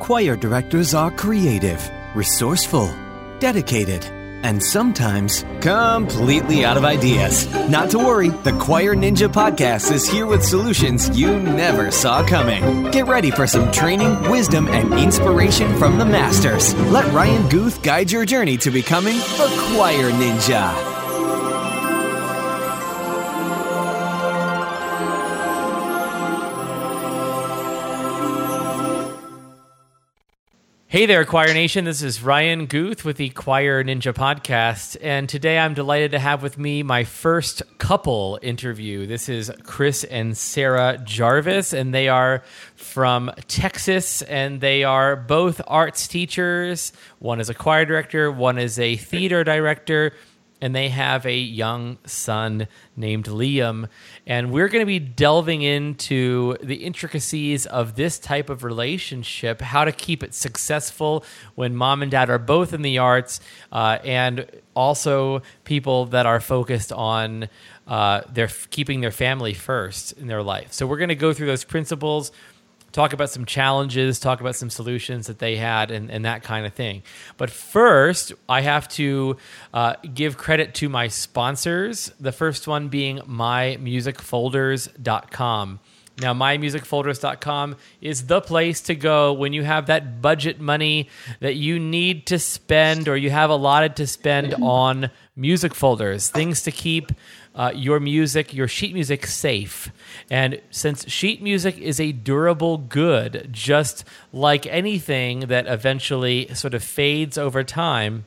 Choir directors are creative, resourceful, dedicated, and sometimes completely out of ideas. Not to worry, the Choir Ninja podcast is here with solutions you never saw coming. Get ready for some training, wisdom, and inspiration from the masters. Let Ryan Guth guide your journey to becoming a Choir Ninja. Hey there, Choir Nation. This is Ryan Guth with the Choir Ninja Podcast. And today I'm delighted to have with me my first couple interview. This is Chris and Sarah Jarvis, and they are from Texas, and they are both arts teachers. One is a choir director, one is a theater director and they have a young son named Liam. And we're going to be delving into the intricacies of this type of relationship, how to keep it successful when mom and dad are both in the arts, uh, and also people that are focused on uh, their keeping their family first in their life. So we're going to go through those principles talk about some challenges, talk about some solutions that they had, and, and that kind of thing. But first, I have to uh, give credit to my sponsors. The first one being mymusicfolders.com. Now, mymusicfolders.com is the place to go when you have that budget money that you need to spend or you have allotted to spend on music folders, things to keep uh, your music, your sheet music safe. And since sheet music is a durable good, just like anything that eventually sort of fades over time,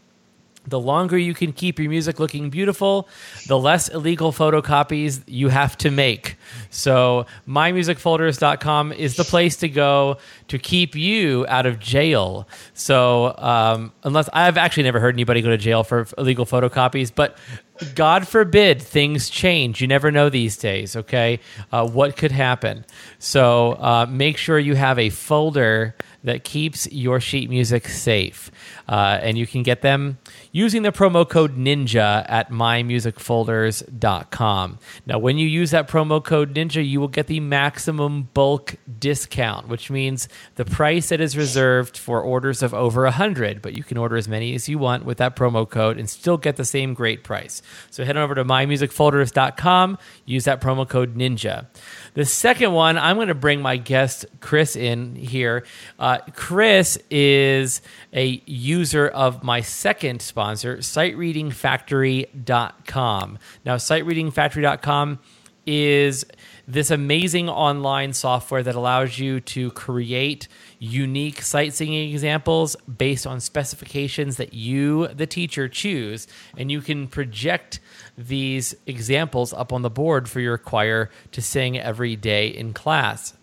the longer you can keep your music looking beautiful, the less illegal photocopies you have to make. So, mymusicfolders.com is the place to go to keep you out of jail. So, um, unless I've actually never heard anybody go to jail for illegal photocopies, but God forbid things change. You never know these days, okay? Uh, what could happen? So, uh, make sure you have a folder that keeps your sheet music safe. Uh, and you can get them using the promo code NINJA at mymusicfolders.com. Now, when you use that promo code NINJA, you will get the maximum bulk discount, which means the price that is reserved for orders of over 100, but you can order as many as you want with that promo code and still get the same great price. So head on over to mymusicfolders.com, use that promo code NINJA. The second one, I'm going to bring my guest Chris in here. Uh, Chris is a user of my second sponsor, SightReadingFactory.com. Now, SightReadingFactory.com is this amazing online software that allows you to create unique sight singing examples based on specifications that you, the teacher, choose. And you can project these examples up on the board for your choir to sing every day in class.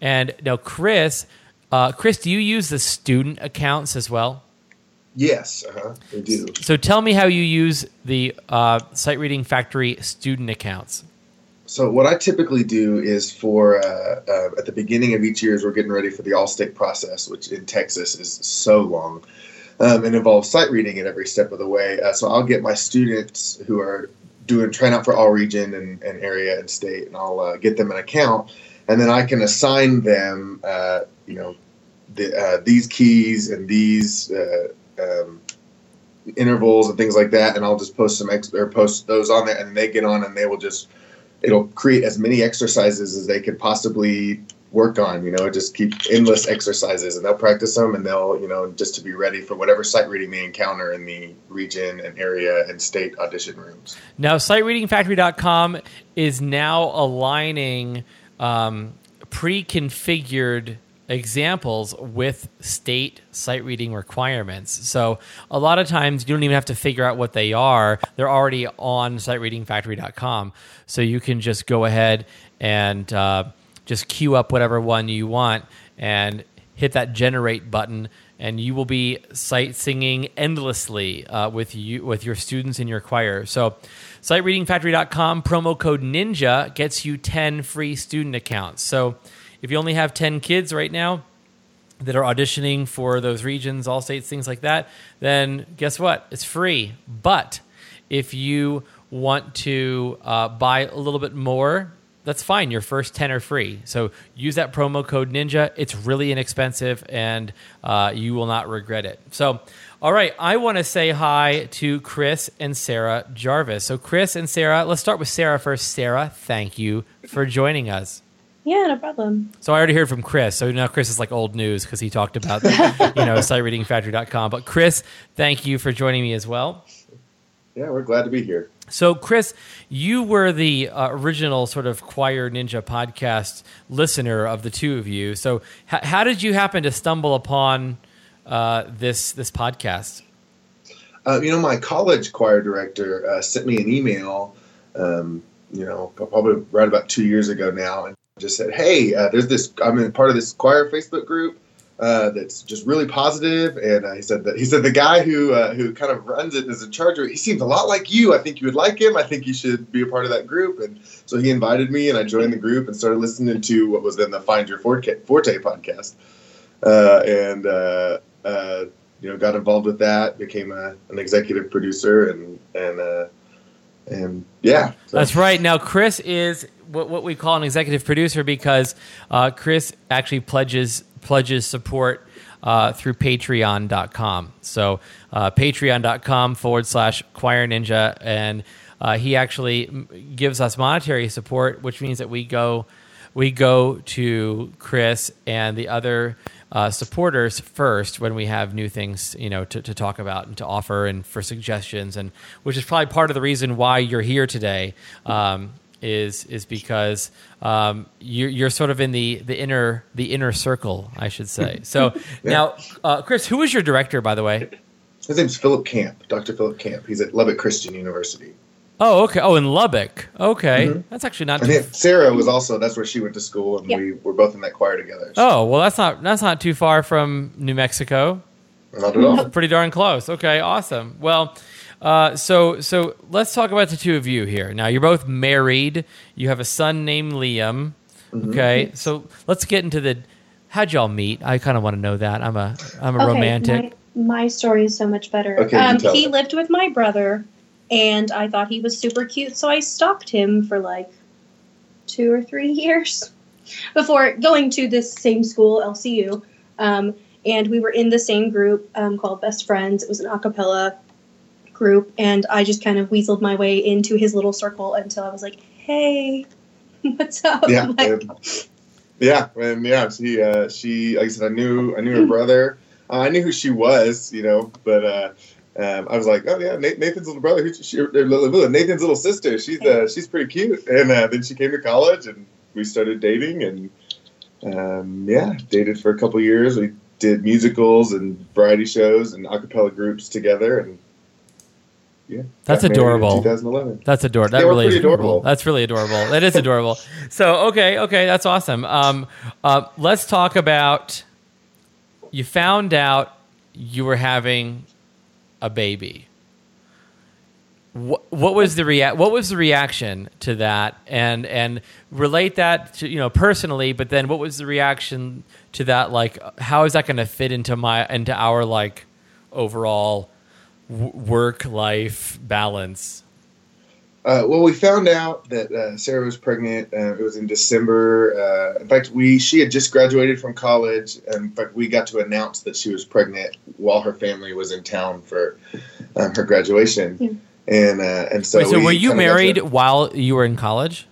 And now, Chris, uh, Chris, do you use the student accounts as well? Yes, uh-huh, I do. So tell me how you use the uh, Sight Reading Factory student accounts. So what I typically do is for uh, uh, at the beginning of each year, as we're getting ready for the all-state process, which in Texas is so long um, and involves sight reading at every step of the way. Uh, so I'll get my students who are doing trying out for all region and, and area and state, and I'll uh, get them an account, and then I can assign them, uh, you know, the, uh, these keys and these uh, um, intervals and things like that, and I'll just post some ex- or post those on there, and they get on and they will just it'll create as many exercises as they could possibly work on. You know, just keep endless exercises, and they'll practice them, and they'll you know just to be ready for whatever sight reading they encounter in the region and area and state audition rooms. Now, sightreadingfactory.com is now aligning um, pre-configured examples with state sight reading requirements. So a lot of times you don't even have to figure out what they are. They're already on sightreadingfactory.com. So you can just go ahead and uh, just queue up whatever one you want and hit that generate button and you will be sight singing endlessly uh, with you with your students in your choir. So sightreadingfactory.com promo code ninja gets you 10 free student accounts. So if you only have 10 kids right now that are auditioning for those regions, all states, things like that, then guess what? It's free. But if you want to uh, buy a little bit more that's fine. Your first 10 are free. So use that promo code Ninja. It's really inexpensive and uh, you will not regret it. So, all right, I want to say hi to Chris and Sarah Jarvis. So, Chris and Sarah, let's start with Sarah first. Sarah, thank you for joining us. Yeah, no problem. So I already heard from Chris. So now Chris is like old news because he talked about, you know, sightreadingfactory.com. But Chris, thank you for joining me as well. Yeah, we're glad to be here. So, Chris, you were the uh, original sort of Choir Ninja podcast listener of the two of you. So, h- how did you happen to stumble upon uh, this this podcast? Uh, you know, my college choir director uh, sent me an email. Um, you know, probably right about two years ago now, and just said, "Hey, uh, there's this. I'm in part of this choir Facebook group." Uh, that's just really positive. And uh, he said that he said the guy who uh, who kind of runs it charge of it. he seems a lot like you. I think you would like him. I think you should be a part of that group. And so he invited me, and I joined the group and started listening to what was then the Find Your Forte, Forte podcast. Uh, and uh, uh, you know, got involved with that, became a, an executive producer, and and and yeah, so. that's right. Now Chris is what, what we call an executive producer because Chris actually pledges pledges support uh, through patreon.com. So, uh, patreon.com forward slash choir ninja. And uh, he actually gives us monetary support, which means that we go, we go to Chris and the other uh, supporters first when we have new things, you know, to, to talk about and to offer and for suggestions. And which is probably part of the reason why you're here today. Um, is is because um, you're, you're sort of in the, the inner the inner circle, I should say. So yeah. now, uh, Chris, who is your director, by the way? His name's Philip Camp, Dr. Philip Camp. He's at Lubbock Christian University. Oh, okay. Oh, in Lubbock. Okay, mm-hmm. that's actually not. And Sarah was also that's where she went to school, and we were both in that choir together. So. Oh, well, that's not that's not too far from New Mexico. Not at all. Pretty darn close. Okay, awesome. Well, uh, so so let's talk about the two of you here. Now you're both married. You have a son named Liam. Mm-hmm. Okay, so let's get into the how'd y'all meet? I kind of want to know that. I'm a I'm a okay, romantic. My, my, story is so much better. Okay, um, he it. lived with my brother, and I thought he was super cute, so I stalked him for like two or three years before going to this same school, LCU. Um, and we were in the same group um, called Best Friends. It was an a cappella group, and I just kind of weaseled my way into his little circle until I was like, "Hey, what's up?" Yeah, like, and, yeah, and yeah, she uh, she like I said, I knew I knew her brother. Uh, I knew who she was, you know, but uh, um, I was like, oh yeah, Nathan's little brother, she, Nathan's little sister. She's uh, she's pretty cute. And uh, then she came to college, and we started dating, and um, yeah, dated for a couple years. We did musicals and variety shows and acapella groups together, and yeah, that's adorable. 2011. That's adorable. That really is adorable. adorable. That's really adorable. That is adorable. so okay, okay, that's awesome. Um, uh, let's talk about. You found out you were having a baby. What, what was the rea- What was the reaction to that? And and relate that to you know personally, but then what was the reaction to that? Like, how is that going to fit into my into our like overall work life balance? Uh, well, we found out that uh, Sarah was pregnant. Uh, it was in December. Uh, in fact, we she had just graduated from college. And in fact, we got to announce that she was pregnant while her family was in town for um, her graduation. Yeah. And uh, and so, Wait, so were you married to, while you were in college?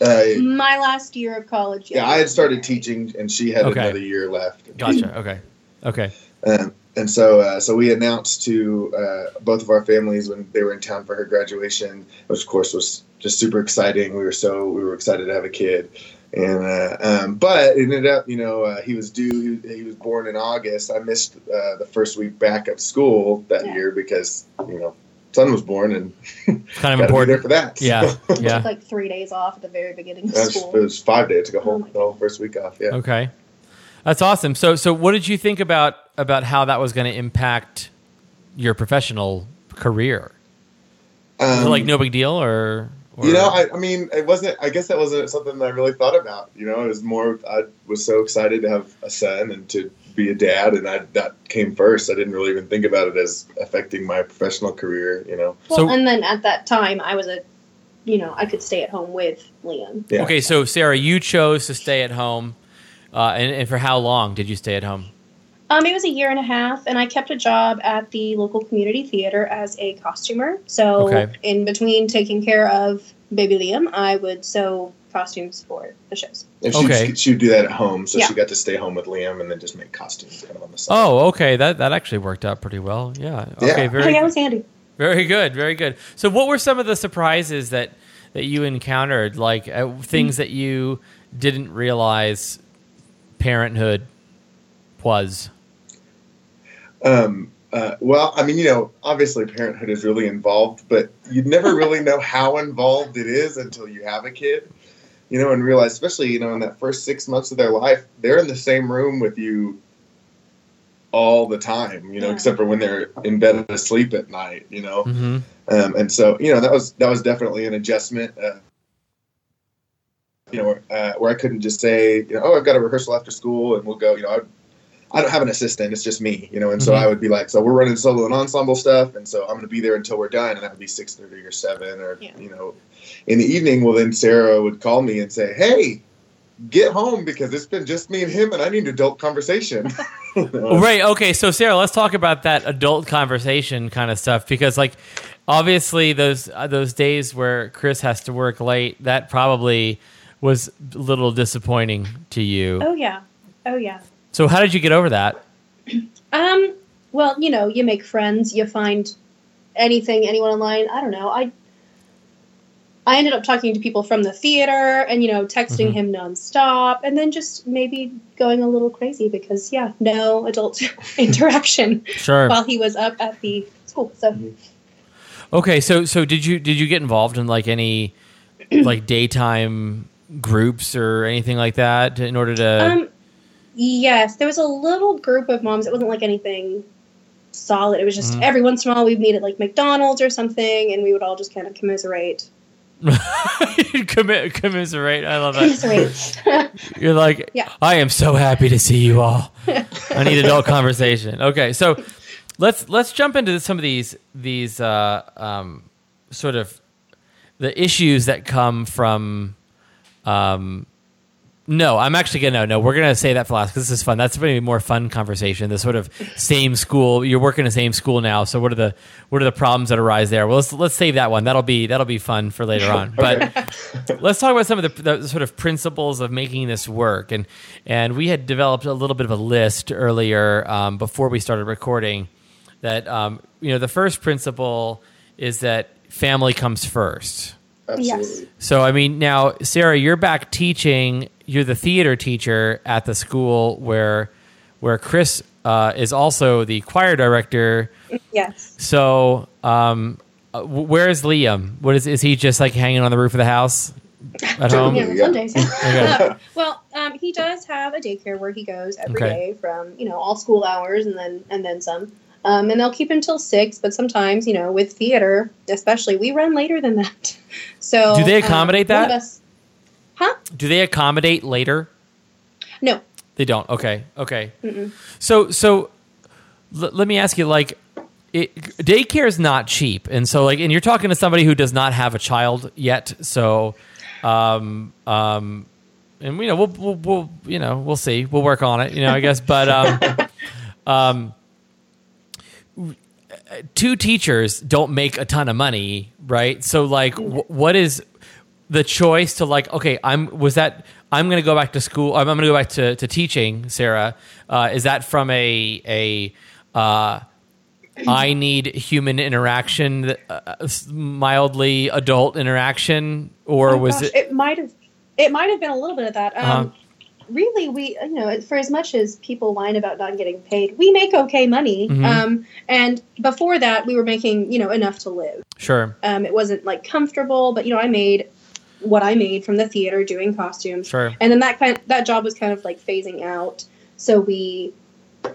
Uh, My last year of college. Yeah, yeah I had started teaching, and she had okay. another year left. Gotcha. Okay. Okay. Um, and so uh, so we announced to uh, both of our families when they were in town for her graduation, which of course was just super exciting. We were so we were excited to have a kid, and uh, um, but it ended up you know uh, he was due he, he, was born in August. I missed uh, the first week back of school that yeah. year because you know son was born and kind of important there for that. Yeah, yeah. Took like three days off at the very beginning of school. It was five days. It took a whole, oh the whole first week off. Yeah. Okay. That's awesome. So, so what did you think about about how that was going to impact your professional career? Um, like no big deal, or, or, you know, I, I mean, it wasn't. I guess that wasn't something that I really thought about. You know, it was more. I was so excited to have a son and to be a dad, and I, that came first. I didn't really even think about it as affecting my professional career. You know. Well, so, and then at that time, I was a you know, I could stay at home with Liam. Yeah. Okay, so Sarah, you chose to stay at home, uh, and, and for how long did you stay at home? Um, it was a year and a half, and I kept a job at the local community theater as a costumer. So, okay. in between taking care of baby Liam, I would sew costumes for the shows. And she, okay. she would do that at home, so yeah. she got to stay home with Liam and then just make costumes kind of on the side. Oh, okay. That that actually worked out pretty well. Yeah. Okay. Yeah. Very. that was handy. Very good. Very good. So, what were some of the surprises that that you encountered? Like uh, things mm-hmm. that you didn't realize parenthood was. Um, uh, well, I mean, you know, obviously parenthood is really involved, but you'd never really know how involved it is until you have a kid, you know, and realize, especially, you know, in that first six months of their life, they're in the same room with you all the time, you know, yeah. except for when they're in bed asleep at night, you know. Mm-hmm. Um, and so, you know, that was that was definitely an adjustment. Uh, you know, uh, where I couldn't just say, you know, oh, I've got a rehearsal after school, and we'll go. You know, I I don't have an assistant; it's just me, you know. And mm-hmm. so I would be like, so we're running solo and ensemble stuff, and so I'm going to be there until we're done, and that would be six thirty or seven, or yeah. you know, in the evening. Well, then Sarah would call me and say, hey, get home because it's been just me and him, and I need adult conversation. right. Okay. So Sarah, let's talk about that adult conversation kind of stuff because, like, obviously those uh, those days where Chris has to work late, that probably was a little disappointing to you. Oh yeah. Oh yeah. So how did you get over that? Um, well, you know, you make friends, you find anything, anyone online. I don't know. I I ended up talking to people from the theater and you know texting mm-hmm. him nonstop, and then just maybe going a little crazy because yeah, no adult interaction sure. while he was up at the school. So okay, so so did you did you get involved in like any like daytime groups or anything like that in order to? Um, Yes, there was a little group of moms. It wasn't like anything solid. It was just mm-hmm. every once in a while we'd meet at like McDonald's or something, and we would all just kind of commiserate. Commiserate. I love that. You're like, yeah. I am so happy to see you all. I need adult conversation. Okay, so let's let's jump into some of these these uh, um, sort of the issues that come from um, no, I'm actually gonna no, no. We're gonna say that for last because this is fun. That's going to be more fun conversation. The sort of same school. You're working in the same school now. So what are the what are the problems that arise there? Well, let's let's save that one. That'll be that'll be fun for later on. But let's talk about some of the, the, sort of principles of making this work. And and we had developed a little bit of a list earlier um, before we started recording. That um, you know the first principle is that family comes first. Absolutely. Yes. So I mean, now Sarah, you're back teaching. You're the theater teacher at the school where where Chris uh, is also the choir director. Yes. So, um, uh, where is Liam? What is is he just like hanging on the roof of the house at home? yeah, some days. okay. well, um, he does have a daycare where he goes every okay. day from you know all school hours and then and then some. Um, and they'll keep until six, but sometimes, you know, with theater, especially, we run later than that. So, do they um, accommodate um, that? Us, huh? Do they accommodate later? No, they don't. Okay, okay. Mm-mm. So, so l- let me ask you, like, it, daycare is not cheap, and so, like, and you're talking to somebody who does not have a child yet, so, um, um, and you know, we'll, we'll, we'll, you know, we'll see, we'll work on it, you know, I guess, but, um, um two teachers don't make a ton of money, right? So like, w- what is the choice to like? Okay, I'm was that I'm going to go back to school. I'm, I'm going to go back to, to teaching. Sarah, uh, is that from a a uh, I need human interaction, uh, mildly adult interaction, or oh, was gosh, it? It might have. It might have been a little bit of that. Um, uh-huh really we you know for as much as people whine about not getting paid we make okay money. Mm-hmm. um, and before that we were making you know enough to live. Sure. Um, it wasn't like comfortable but you know i made what i made from the theater doing costumes. Sure. And then that kind of, that job was kind of like phasing out. So we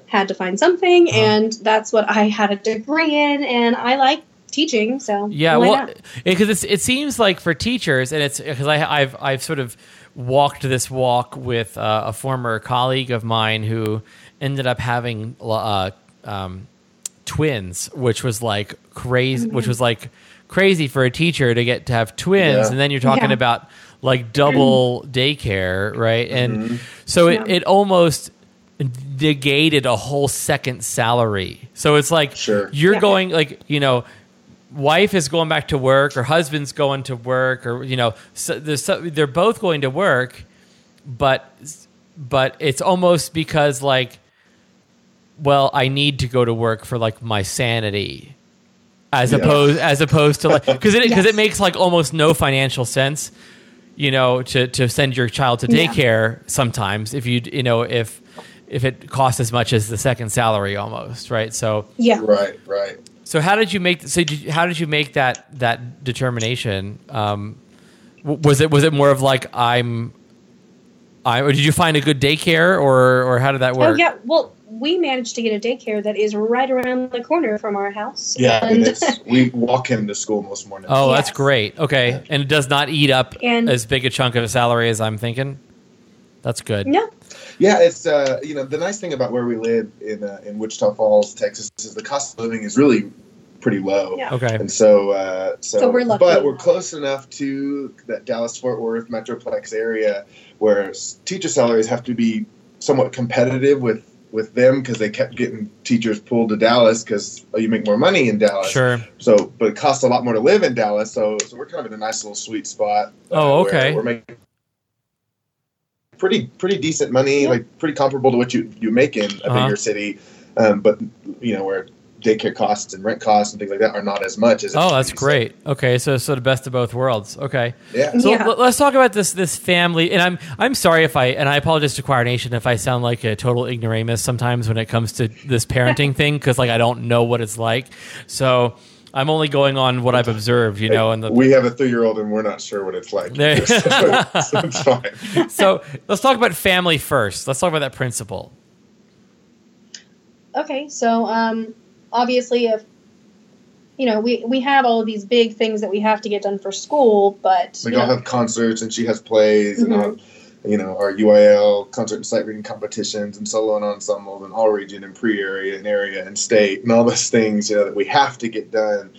had to find something uh-huh. and that's what i had a degree in and i like teaching so yeah well because it seems like for teachers and it's because i've i've sort of walked this walk with uh, a former colleague of mine who ended up having uh, um, twins, which was like crazy, mm-hmm. which was like crazy for a teacher to get to have twins, yeah. and then you're talking yeah. about like double daycare, right? And mm-hmm. so it, it almost negated a whole second salary. So it's like sure. you're yeah. going like you know wife is going back to work or husband's going to work or you know so they're both going to work but but it's almost because like well i need to go to work for like my sanity as yeah. opposed as opposed to like because it because yes. it makes like almost no financial sense you know to to send your child to daycare yeah. sometimes if you you know if if it costs as much as the second salary almost right so yeah right right so how did you make? So did you, how did you make that that determination? Um, was it was it more of like I'm, I or did you find a good daycare or or how did that work? Oh yeah, well we managed to get a daycare that is right around the corner from our house. Yeah, and we walk him to school most mornings. Oh, yes. that's great. Okay, and it does not eat up and, as big a chunk of a salary as I'm thinking. That's good. No, yeah, it's uh, you know the nice thing about where we live in uh, in Wichita Falls, Texas, is the cost of living is really pretty low. Yeah. Okay. And so, uh, so, so we're lucky. but we're close enough to that Dallas Fort Worth metroplex area where teacher salaries have to be somewhat competitive with with them because they kept getting teachers pulled to Dallas because oh, you make more money in Dallas. Sure. So, but it costs a lot more to live in Dallas. So, so we're kind of in a nice little sweet spot. Uh, oh, okay. We're making pretty pretty decent money, yeah. like pretty comparable to what you you make in a uh-huh. bigger city. Um, but you know where daycare costs and rent costs and things like that are not as much as. Oh, that's great. Okay, so so the best of both worlds. Okay. Yeah. So yeah. L- let's talk about this this family. And I'm I'm sorry if I and I apologize to Choir Nation if I sound like a total ignoramus sometimes when it comes to this parenting thing because like I don't know what it's like. So. I'm only going on what I've observed, you know. And the, we have a three-year-old, and we're not sure what it's like. so, so it's fine. So let's talk about family first. Let's talk about that principle. Okay, so um, obviously if you know we we have all of these big things that we have to get done for school but we all have concerts and she has plays mm-hmm. and all, you know our UIL concert and sight reading competitions and solo and ensembles and all region and pre area and area and state and all those things you know that we have to get done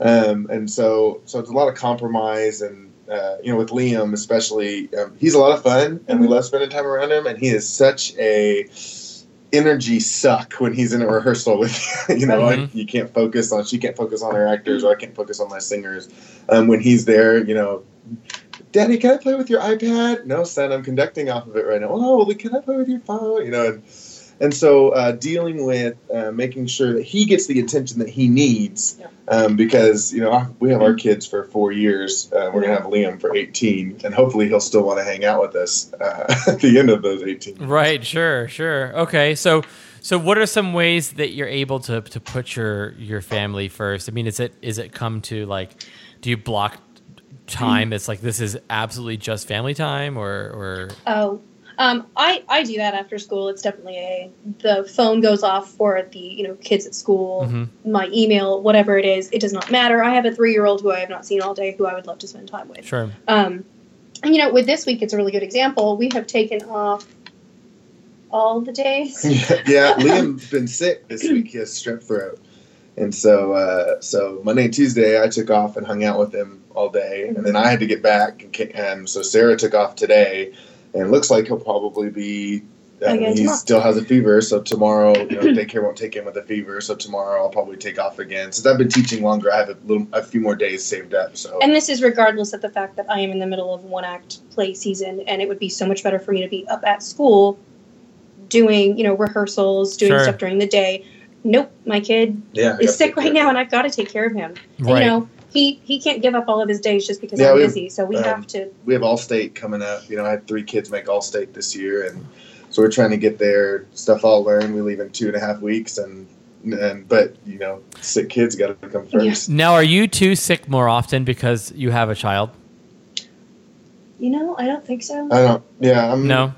um, and so so it's a lot of compromise and uh, you know with Liam especially um, he's a lot of fun and mm-hmm. we love spending time around him and he is such a energy suck when he's in a rehearsal with you know mm-hmm. like you can't focus on she can't focus on her actors or I can't focus on my singers. Um, when he's there you know daddy can I play with your iPad? No son I'm conducting off of it right now. Oh well, can I play with your phone? You know and, and so uh, dealing with uh, making sure that he gets the attention that he needs yeah. um, because you know we have our kids for four years uh, we're gonna have liam for 18 and hopefully he'll still want to hang out with us uh, at the end of those 18 right sure sure. Okay so so what are some ways that you're able to, to put your your family first? I mean is it is it come to like do you block time it's like this is absolutely just family time or or? Oh um, I, I do that after school. It's definitely a the phone goes off for the you know kids at school, mm-hmm. my email, whatever it is. It does not matter. I have a three year old who I have not seen all day, who I would love to spend time with. Sure. Um, and you know, with this week, it's a really good example. We have taken off all the days. yeah, Liam's been sick this week. He has strep throat. And so, uh, so Monday and Tuesday, I took off and hung out with him all day, and then I had to get back. And, and so Sarah took off today, and looks like he'll probably be. Uh, he tomorrow. still has a fever, so tomorrow you know, daycare won't take him with a fever. So tomorrow I'll probably take off again. Since I've been teaching longer, I have a little, a few more days saved up. So and this is regardless of the fact that I am in the middle of one act play season, and it would be so much better for me to be up at school, doing you know rehearsals, doing sure. stuff during the day. Nope, my kid yeah, is sick right now, and I've got to take care of him. Right. you know, he he can't give up all of his days just because yeah, I'm busy. So we um, have to. We have All-State coming up. You know, I had three kids make All-State this year, and so we're trying to get their stuff all learned. We leave in two and a half weeks, and and but you know, sick kids got to come first. Yeah. Now, are you too sick more often because you have a child? You know, I don't think so. I don't. Yeah, I'm. No.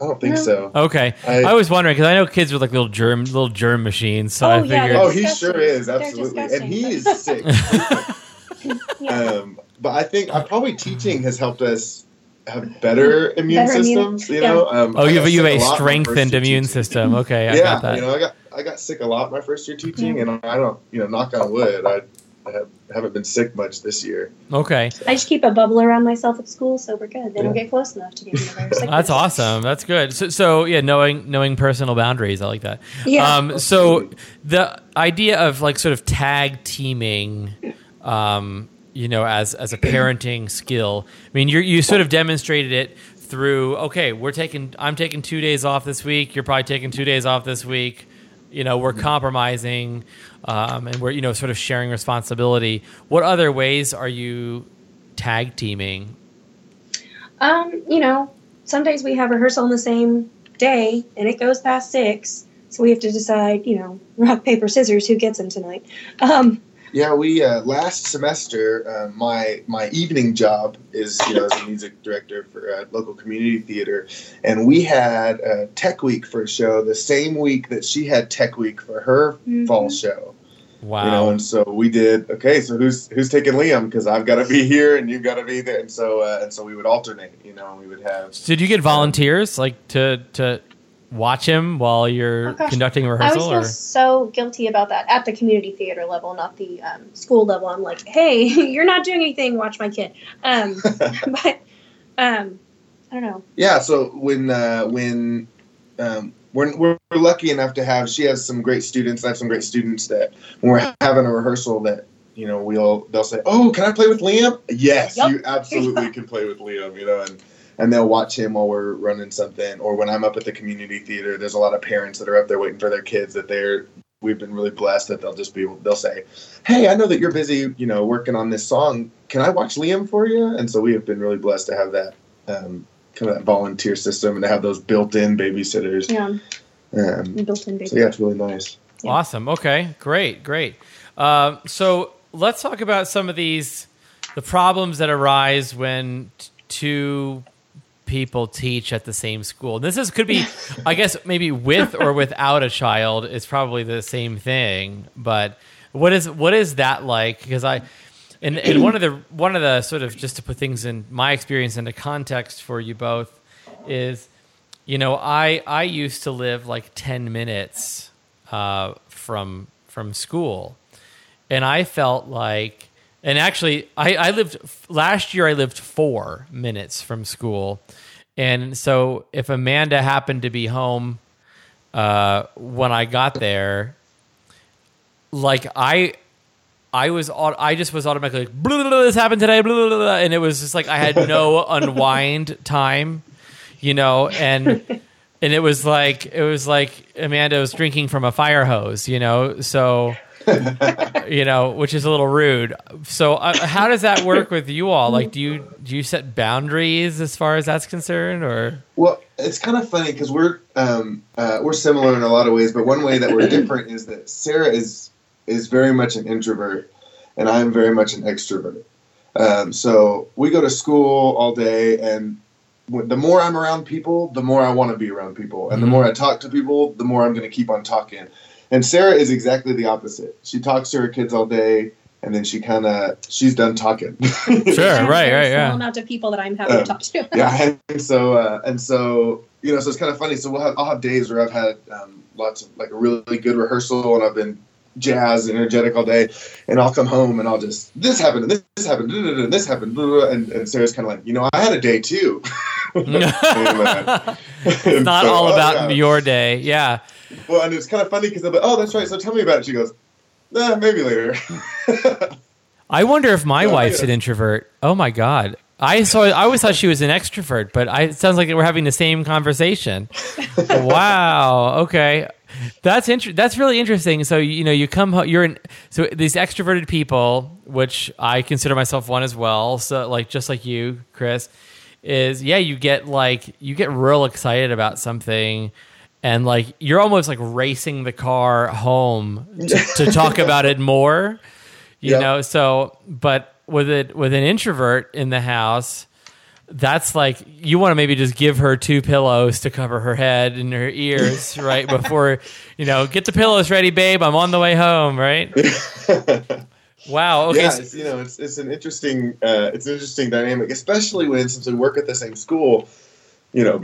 I don't think no. so. Okay, I, I was wondering because I know kids with like little germ, little germ machines. So oh, I figured. Yeah, oh, he sure is absolutely, and he is sick. yeah. um, but I think uh, probably teaching has helped us have better immune better systems. Immune, you know. Um, oh, you have, you have a strengthened immune system. Okay, I yeah, you know, I got I got sick a lot my first year teaching, and I don't, you know, knock on wood, I have, haven't been sick much this year. Okay. I just keep a bubble around myself at school, so we're good. They yeah. don't get close enough to get me That's awesome. That's good. So, so, yeah, knowing knowing personal boundaries, I like that. Yeah. Um, so the idea of like sort of tag teaming. Um, you know, as as a parenting skill. I mean, you you sort of demonstrated it through. Okay, we're taking. I'm taking two days off this week. You're probably taking two days off this week. You know, we're compromising, um, and we're you know sort of sharing responsibility. What other ways are you tag teaming? Um, you know, some days we have rehearsal on the same day, and it goes past six. So we have to decide, you know, rock paper scissors, who gets them tonight. Um, yeah, we uh, last semester, uh, my my evening job is you know as a music director for a local community theater, and we had a Tech Week for a show the same week that she had Tech Week for her mm-hmm. fall show. Wow! You know, and so we did. Okay, so who's who's taking Liam? Because I've got to be here and you've got to be there, and so uh, and so we would alternate. You know, we would have. So did you get volunteers um, like to to watch him while you're oh, conducting a rehearsal? I always feel so guilty about that at the community theater level, not the um, school level. I'm like, hey, you're not doing anything. Watch my kid. Um, but um, I don't know. Yeah. So when uh, when um, we're, we're lucky enough to have, she has some great students. I have some great students that when we're having a rehearsal that you know we'll they'll say, oh, can I play with Liam? Yes, yep. you absolutely can play with Liam. You know and and they'll watch him while we're running something. Or when I'm up at the community theater, there's a lot of parents that are up there waiting for their kids that they're we've been really blessed that they'll just be they'll say, "Hey, I know that you're busy, you know, working on this song. Can I watch Liam for you?" And so we have been really blessed to have that um, kind of that volunteer system and to have those built-in babysitters. Yeah. Um, built-in babysitters. So yeah, it's really nice. Yeah. Awesome. Okay. Great. Great. Uh, so let's talk about some of these the problems that arise when t- two people teach at the same school. And this is could be, I guess, maybe with or without a child. It's probably the same thing. But what is what is that like? Because I, and, and one of the one of the sort of just to put things in my experience into context for you both is, you know, I I used to live like ten minutes uh, from from school, and I felt like and actually, I, I lived last year. I lived four minutes from school, and so if Amanda happened to be home uh, when I got there, like I, I was I just was automatically like, blah, blah, blah, this happened today, and it was just like I had no unwind time, you know, and and it was like it was like Amanda was drinking from a fire hose, you know, so you know, which is a little rude. So, uh, how does that work with you all? Like, do you do you set boundaries as far as that's concerned, or? Well, it's kind of funny because we're um, uh, we're similar in a lot of ways, but one way that we're different is that Sarah is is very much an introvert, and I'm very much an extrovert. Um, so we go to school all day, and the more I'm around people, the more I want to be around people, and mm-hmm. the more I talk to people, the more I'm going to keep on talking. And Sarah is exactly the opposite. She talks to her kids all day, and then she kind of she's done talking. sure, right, right, yeah. Amount of people that I'm having um, to talk to. yeah, and so uh, and so you know, so it's kind of funny. So we'll have I'll have days where I've had um, lots of like a really good rehearsal, and I've been jazz and energetic all day, and I'll come home and I'll just this happened and this, happened and this happened, and, and Sarah's kind of like, you know, I had a day too. it's not so, all oh, about oh, yeah. your day, yeah. Well, and it's kind of funny because I'm like, oh, that's right. So tell me about it. She goes, nah, maybe later. I wonder if my wife's yeah. an introvert. Oh my god. I saw. I always thought she was an extrovert, but I, it sounds like we're having the same conversation. wow. Okay, that's inter- That's really interesting. So you know, you come. You're in. So these extroverted people, which I consider myself one as well. So like, just like you, Chris, is yeah. You get like you get real excited about something and like you're almost like racing the car home to, to talk about it more you yep. know so but with it with an introvert in the house that's like you want to maybe just give her two pillows to cover her head and her ears right before you know get the pillows ready babe i'm on the way home right wow okay yeah it's, you know it's, it's an interesting uh, it's an interesting dynamic especially when since we work at the same school you know,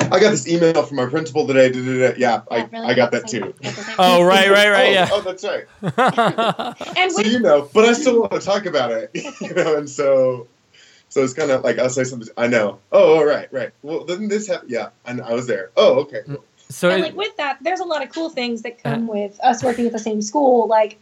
I got this email from our principal today. Da, da, da. Yeah, I, really I got that too. oh, right, right, right. oh, yeah. Oh, that's right. and so you know, but I still want to talk about it. You know, and so so it's kind of like I'll say something. I know. Oh, all right, right. Well, doesn't this happen? Yeah, I, I was there. Oh, okay. Cool. So and, like with that, there's a lot of cool things that come uh, with us working at the same school. Like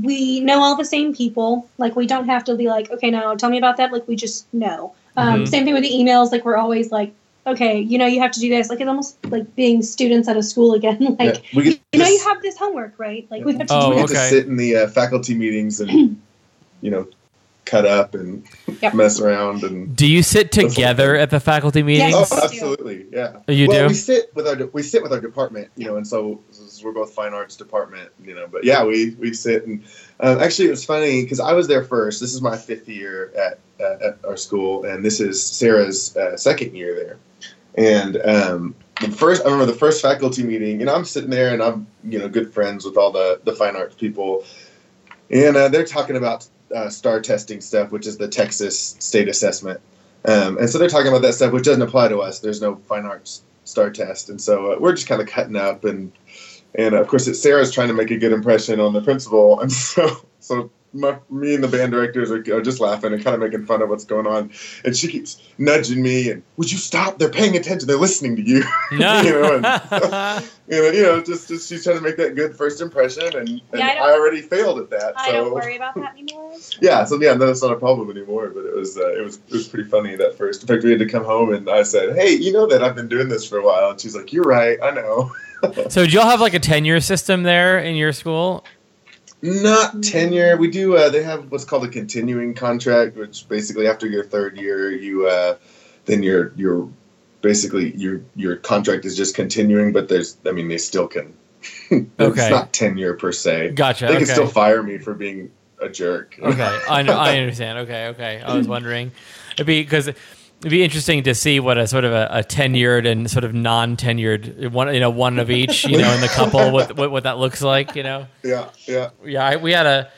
we know all the same people. Like we don't have to be like, okay, now tell me about that. Like we just know. Um, mm-hmm. Same thing with the emails. Like we're always like, okay, you know, you have to do this. Like it's almost like being students at a school again. like yeah, you, you know, you have this homework, right? Like we have to. Oh, do okay. to sit in the uh, faculty meetings and you know cut up and yep. mess around and do you sit together at the faculty meetings yes, oh absolutely yeah you well, do we sit with our we sit with our department you know and so we're both fine arts department you know but yeah we we sit and um, actually it was funny because i was there first this is my fifth year at, uh, at our school and this is sarah's uh, second year there and um, the first i remember the first faculty meeting you know i'm sitting there and i'm you know good friends with all the the fine arts people and uh, they're talking about uh, STAAR testing stuff, which is the Texas state assessment. Um, and so they're talking about that stuff, which doesn't apply to us. There's no fine arts STAAR test, and so uh, we're just kind of cutting up, and and of course, Sarah's trying to make a good impression on the principal, and so so my, me and the band directors are, are, just laughing and kind of making fun of what's going on. And she keeps nudging me and, would you stop? They're paying attention. They're listening to you. No. you, know, and, you know, you know, just, just she's trying to make that good first impression. And, and yeah, I, I, already failed at that. I so. don't worry about that anymore. yeah. So yeah, that's not a problem anymore. But it was, uh, it was, it was pretty funny that first. In fact, we had to come home and I said, Hey, you know that I've been doing this for a while. And she's like, you're right. I know. so do y'all have like a tenure system there in your school? Not tenure. We do. Uh, they have what's called a continuing contract, which basically after your third year, you uh, then your your basically your your contract is just continuing. But there's, I mean, they still can. okay. it's not tenure per se. Gotcha. They can okay. still fire me for being a jerk. okay, I know. I understand. Okay, okay. I was wondering, because It'd be interesting to see what a sort of a, a tenured and sort of non-tenured one, you know, one of each, you know, in the couple, what, what, what that looks like, you know. Yeah, yeah, yeah. I, we had a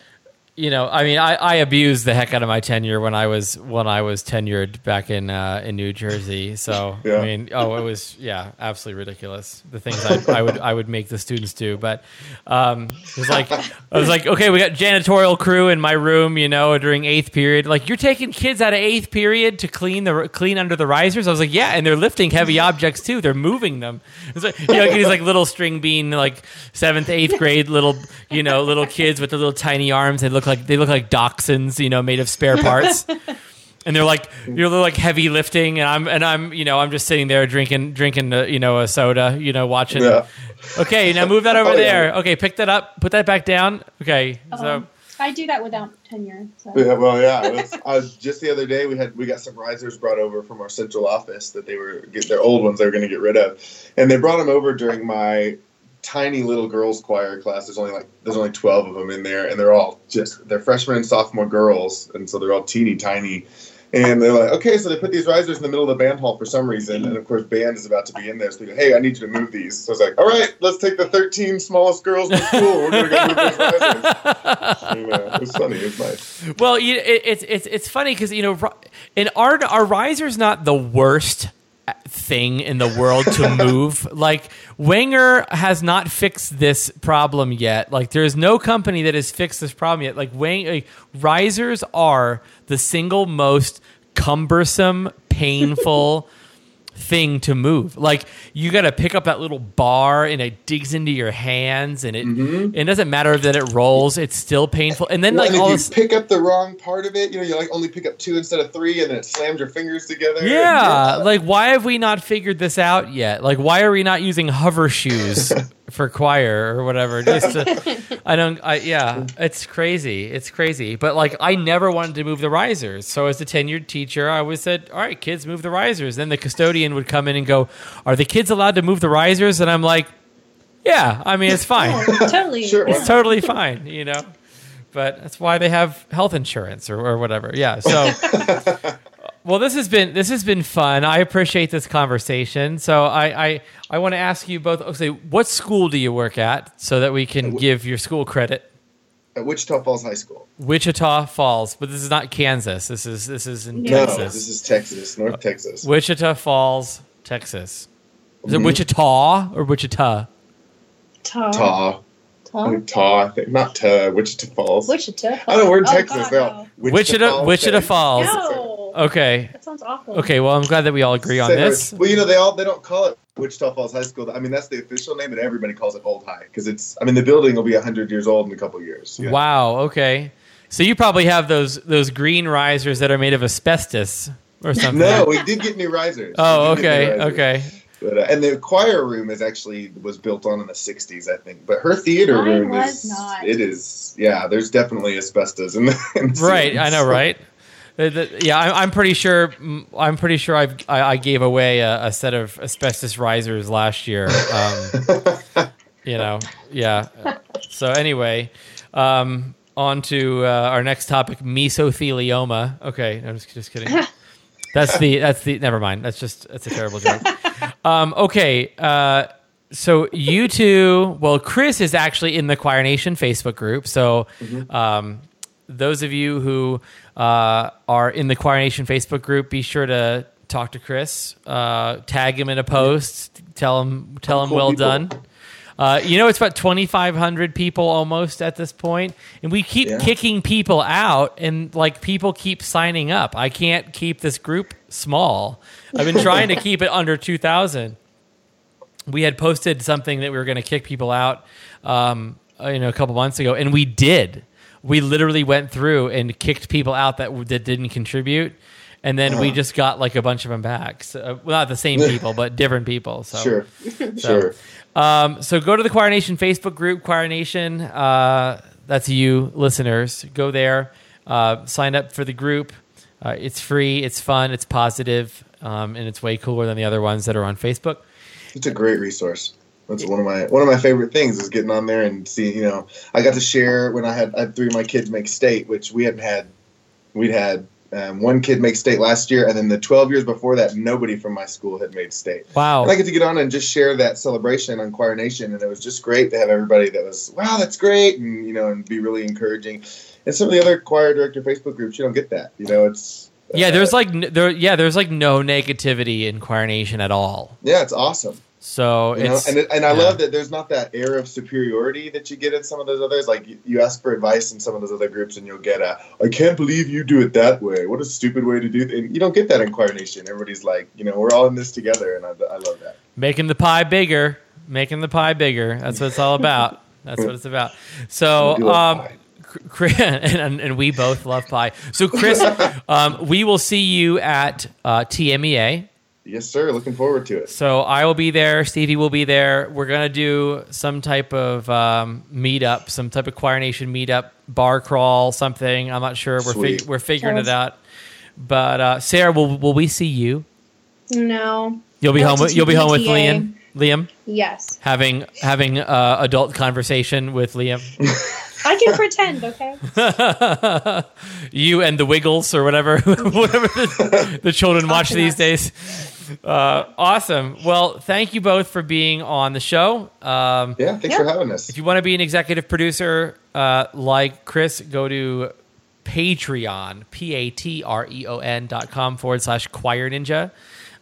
you know, I mean, I, I abused the heck out of my tenure when I was when I was tenured back in uh, in New Jersey. So yeah. I mean, oh, it was yeah, absolutely ridiculous. The things I, I would I would make the students do, but um, it was like I was like, okay, we got janitorial crew in my room, you know, during eighth period. Like, you're taking kids out of eighth period to clean the clean under the risers. I was like, yeah, and they're lifting heavy objects too. They're moving them. It's like you know, these like little string bean, like seventh, eighth grade little you know little kids with the little tiny arms. They look look like they look like dachshunds, you know, made of spare parts. and they're like you're like heavy lifting and I'm and I'm you know I'm just sitting there drinking drinking uh, you know a soda you know watching yeah. okay now move that over oh, there yeah. okay pick that up put that back down okay um, so I do that without tenure so. yeah well yeah I was, just the other day we had we got some risers brought over from our central office that they were get their old ones they were going to get rid of and they brought them over during my tiny little girls choir class. There's only like there's only twelve of them in there, and they're all just they're freshman and sophomore girls, and so they're all teeny tiny. And they're like, okay, so they put these risers in the middle of the band hall for some reason, and of course, band is about to be in there. So they go, hey, I need you to move these. So I was like, all right, let's take the 13 smallest girls in school. We're gonna go move these risers. you know, it was funny. It was nice. Well, you, it, it's it's it's funny because you know, in our our risers not the worst thing in the world to move. like Wenger has not fixed this problem yet. Like there is no company that has fixed this problem yet. Like Wang like, risers are the single most cumbersome, painful thing to move. Like you got to pick up that little bar and it digs into your hands and it mm-hmm. it doesn't matter that it rolls, it's still painful. And then well, like and all you pick up the wrong part of it, you know, you like only pick up two instead of three and then it slams your fingers together. Yeah, like why have we not figured this out yet? Like why are we not using hover shoes for choir or whatever. Just to, I don't. I yeah, it's crazy. It's crazy. But like, I never wanted to move the risers. So as a tenured teacher, I always said, "All right, kids, move the risers." Then the custodian would come in and go, "Are the kids allowed to move the risers?" And I'm like, "Yeah, I mean, it's fine. totally, sure, it's totally fine." You know. But that's why they have health insurance or, or whatever. Yeah. So Well, this has been this has been fun. I appreciate this conversation. So I I, I want to ask you both. Okay, what school do you work at, so that we can give your school credit? At Wichita Falls High School. Wichita Falls, but this is not Kansas. This is this is in no, Texas. this is Texas, North Texas. Wichita Falls Texas. Is mm-hmm. it Wichita or Wichita? Ta. Ta. Ta. Ta, I think. Not Ta, Wichita Falls. Wichita Falls. I know, we're in oh, Texas God, now. No. Wichita, Wichita Falls. Wichita Falls. No. Okay. That sounds awful. Okay, well, I'm glad that we all agree on this. Well, you know, they all they don't call it Wichita Falls High School. I mean, that's the official name, and everybody calls it Old High because it's. I mean, the building will be hundred years old in a couple years. Yeah. Wow. Okay. So you probably have those those green risers that are made of asbestos or something. no, we did get new risers. Oh, okay, risers. okay. But, uh, and the choir room is actually was built on in the '60s, I think. But her theater Mine room is not. it is yeah. There's definitely asbestos in the, in the right. I know, right? Yeah, I'm, pretty sure. I'm pretty sure I've, I, I gave away a, a, set of asbestos risers last year. Um, you know, yeah. So anyway, um, on to uh, our next topic: mesothelioma. Okay, I'm just just kidding. That's the that's the never mind. That's just that's a terrible joke. Um, okay, uh, so you two. Well, Chris is actually in the Choir Nation Facebook group. So, mm-hmm. um, those of you who uh, are in the Choir Nation Facebook group, be sure to talk to Chris, uh, tag him in a post, tell him tell him well people. done. Uh, you know, it's about 2,500 people almost at this point, and we keep yeah. kicking people out, and like people keep signing up. I can't keep this group small. I've been trying to keep it under 2,000. We had posted something that we were going to kick people out, um, you know, a couple months ago, and we did. We literally went through and kicked people out that that didn't contribute and then uh-huh. we just got like a bunch of them back. So, uh, well, not the same people, but different people. So sure, so, sure. Um, so go to the Choir Nation Facebook group, Choir Nation. Uh, that's you listeners. Go there, uh, sign up for the group. Uh, it's free, it's fun, it's positive, um, and it's way cooler than the other ones that are on Facebook. It's a great resource. That's one of my one of my favorite things is getting on there and seeing. You know, I got to share when I had I had three of my kids make state, which we hadn't had. We'd had um, one kid make state last year, and then the 12 years before that, nobody from my school had made state. Wow! And I get to get on and just share that celebration on Choir Nation, and it was just great to have everybody that was, wow, that's great, and you know, and be really encouraging. And some of the other choir director Facebook groups, you don't get that. You know, it's yeah, there's uh, like there, yeah, there's like no negativity in Choir Nation at all. Yeah, it's awesome. So you know, and and I yeah. love that there's not that air of superiority that you get in some of those others. Like you, you ask for advice in some of those other groups, and you'll get a "I can't believe you do it that way. What a stupid way to do it." And you don't get that in Choir Nation. Everybody's like, you know, we're all in this together, and I, I love that. Making the pie bigger, making the pie bigger. That's what it's all about. That's what it's about. So, um, Chris, and, and, we both love pie. So, Chris, um, we will see you at uh, TMEA Yes, sir. Looking forward to it. So I will be there. Stevie will be there. We're gonna do some type of um, meetup, some type of Choir Nation meetup, bar crawl, something. I'm not sure. We're fig- we're figuring Sounds- it out. But uh, Sarah, will will we see you? No. You'll be home. With, you'll be home with Liam. Liam. Yes. Having having uh, adult conversation with Liam. I can pretend, okay? you and the Wiggles or whatever, whatever the, the children watch these days. Uh, awesome. Well, thank you both for being on the show. Um, yeah, thanks yeah. for having us. If you want to be an executive producer uh, like Chris, go to Patreon, P A T R E O N dot com forward slash choir ninja.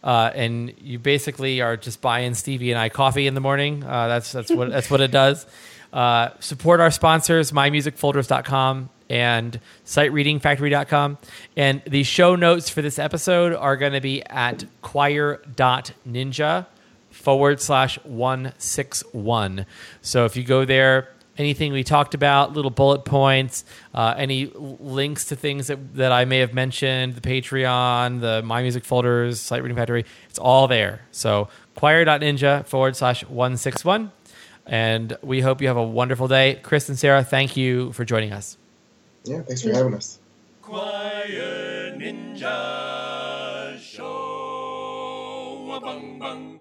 Uh, and you basically are just buying Stevie and I coffee in the morning. Uh, that's that's what that's what it does. Uh, support our sponsors, mymusicfolders.com and sightreadingfactory.com. And the show notes for this episode are going to be at choir.ninja forward slash 161. So if you go there, anything we talked about, little bullet points, uh, any links to things that, that I may have mentioned, the Patreon, the My Music Folders, Sight Reading Factory, it's all there. So choir.ninja forward slash 161. And we hope you have a wonderful day. Chris and Sarah, thank you for joining us. Yeah, thanks for having us. Choir Ninja Show. Bang, bang.